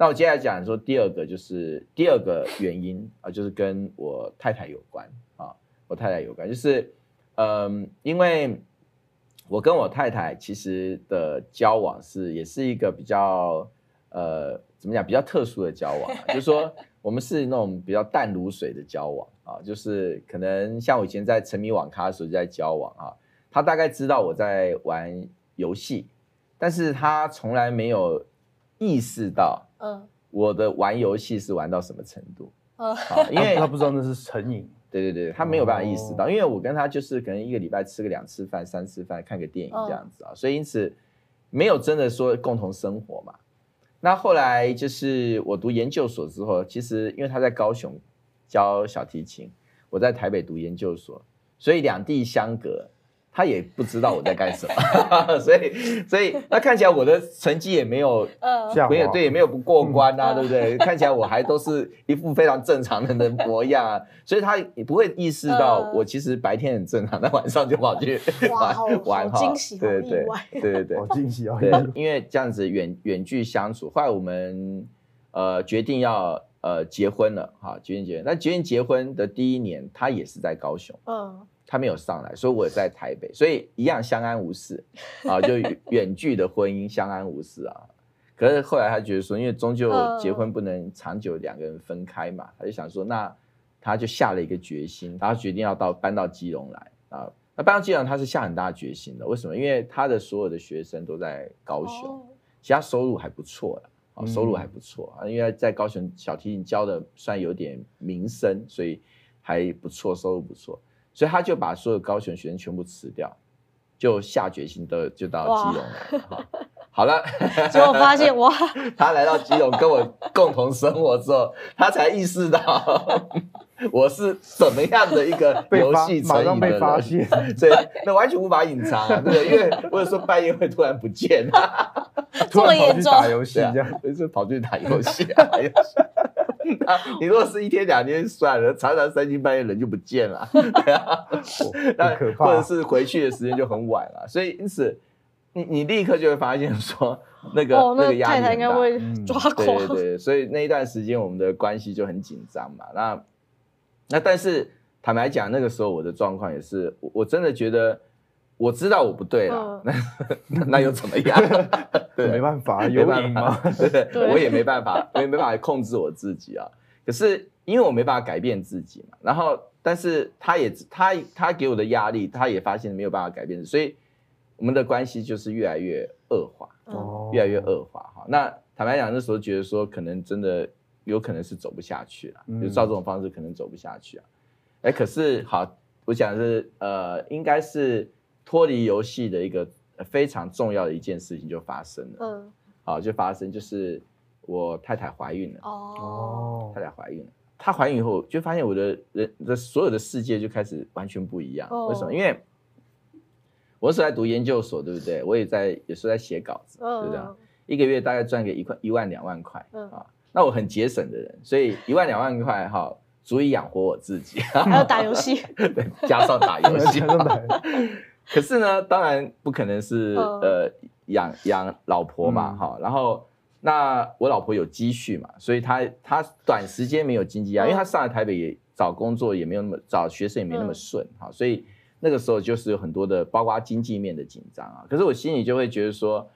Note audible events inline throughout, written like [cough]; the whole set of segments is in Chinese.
那我接下来讲说第二个，就是第二个原因啊，就是跟我太太有关啊，我太太有关，就是嗯，因为我跟我太太其实的交往是也是一个比较呃怎么讲比较特殊的交往，就是说 [laughs] 我们是那种比较淡如水的交往啊，就是可能像我以前在沉迷网咖的时候就在交往啊，他大概知道我在玩游戏，但是他从来没有意识到，嗯，我的玩游戏是玩到什么程度，嗯，因为 [laughs] 他不知道那是成瘾，对对对，他没有办法意识到，因为我跟他就是可能一个礼拜吃个两次饭、三次饭，看个电影这样子啊，所以因此没有真的说共同生活嘛。那后来就是我读研究所之后，其实因为他在高雄教小提琴，我在台北读研究所，所以两地相隔。他也不知道我在干什么，[laughs] 所以所以那看起来我的成绩也没有，呃，没有对，也没有不过关啊，对不对？看起来我还都是一副非常正常的人模样啊，所以他也不会意识到我其实白天很正常，但晚上就跑去玩玩哈，对对对对对对，[laughs] 好惊喜啊！对，因为这样子远远距相处，后来我们呃决定要呃结婚了，哈，决定结婚。那决定结婚的第一年，他也是在高雄，嗯。他没有上来，所以我也在台北，所以一样相安无事啊，就 [laughs] 远距的婚姻相安无事啊。可是后来他觉得说，因为终究结婚不能长久两个人分开嘛，他就想说，那他就下了一个决心，他决定要到搬到基隆来啊。那搬到基隆，他是下很大决心的。为什么？因为他的所有的学生都在高雄，其他收入还不错的，啊，收入还不错啊，因为在高雄小提琴教的算有点名声，所以还不错，收入不错。所以他就把所有高雄学生全部辞掉，就下决心的就到基隆来。好，好了，[laughs] 结果发现哇，他来到基隆跟我共同生活之后，他才意识到我是怎么样的一个 [laughs] 游戏成瘾的人。发现，所以那完全无法隐藏啊，对不对？因为我有时候半夜会突然不见，突然跑去？打游戏这样，就是跑去打游戏 [laughs] 你如果是一天两天算了，常常三更半夜人就不见了，[laughs] [laughs] 对啊，那或者是回去的时间就很晚了，所以因此你你立刻就会发现说那个、哦、那个压力，太太应该会抓狂，对对对，所以那一段时间我们的关系就很紧张嘛。那那但是坦白讲，那个时候我的状况也是，我真的觉得。我知道我不对了，[laughs] 那、嗯、那又怎么样？[laughs] 对，没办法，有办法？[laughs] 对，我也没办法，我也没办法控制我自己啊。可是因为我没办法改变自己嘛，然后但是他也他他给我的压力，他也发现没有办法改变，所以我们的关系就是越来越恶化，哦，越来越恶化哈。那坦白讲，那时候觉得说可能真的有可能是走不下去了，嗯、就照这种方式可能走不下去啊。哎，可是好，我讲是呃，应该是。脱离游戏的一个非常重要的一件事情就发生了，嗯，好，就发生就是我太太怀孕了，哦，太太怀孕了，她怀孕以后就发现我的人的所有的世界就开始完全不一样，哦，为什么？因为我是在读研究所，对不对？我也在有时候在写稿子，对不对？一个月大概赚个一块一万两万块，嗯，啊，那我很节省的人，所以一万两万块哈足以养活我自己，还要打游戏，[laughs] 对，加上打游戏。[laughs] 可是呢，当然不可能是呃养养老婆嘛，哈、嗯，然后那我老婆有积蓄嘛，所以她她短时间没有经济压力，因为她上来台北也找工作也没有那么找学生也没那么顺，哈，所以那个时候就是有很多的包括经济面的紧张啊。可是我心里就会觉得说，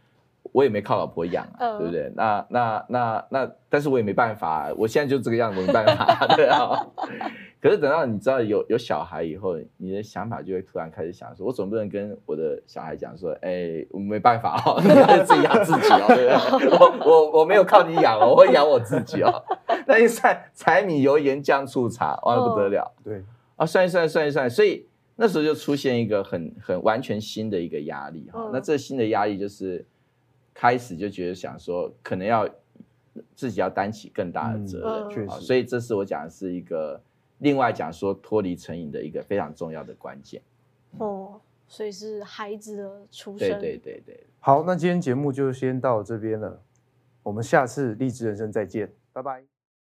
我也没靠老婆养啊，对不对？那那那那，但是我也没办法，我现在就这个样子，没办法，[laughs] 对啊。可是等到你知道有有小孩以后，你的想法就会突然开始想说，我总不能跟我的小孩讲说，哎、欸，我没办法哦，[laughs] 你要自己养自己哦，对不对？我我我没有靠你养哦，我会养我自己哦。那一算柴米油盐酱醋茶，哇，不得了。对啊，算一算算一算，所以那时候就出现一个很很完全新的一个压力哈。那这新的压力就是开始就觉得想说，可能要自己要担起更大的责任，确实。所以这是我讲的是一个。另外讲说脱离成瘾的一个非常重要的关键哦，所以是孩子的出生。对对对对。好，那今天节目就先到这边了，我们下次励志人生再见，拜拜。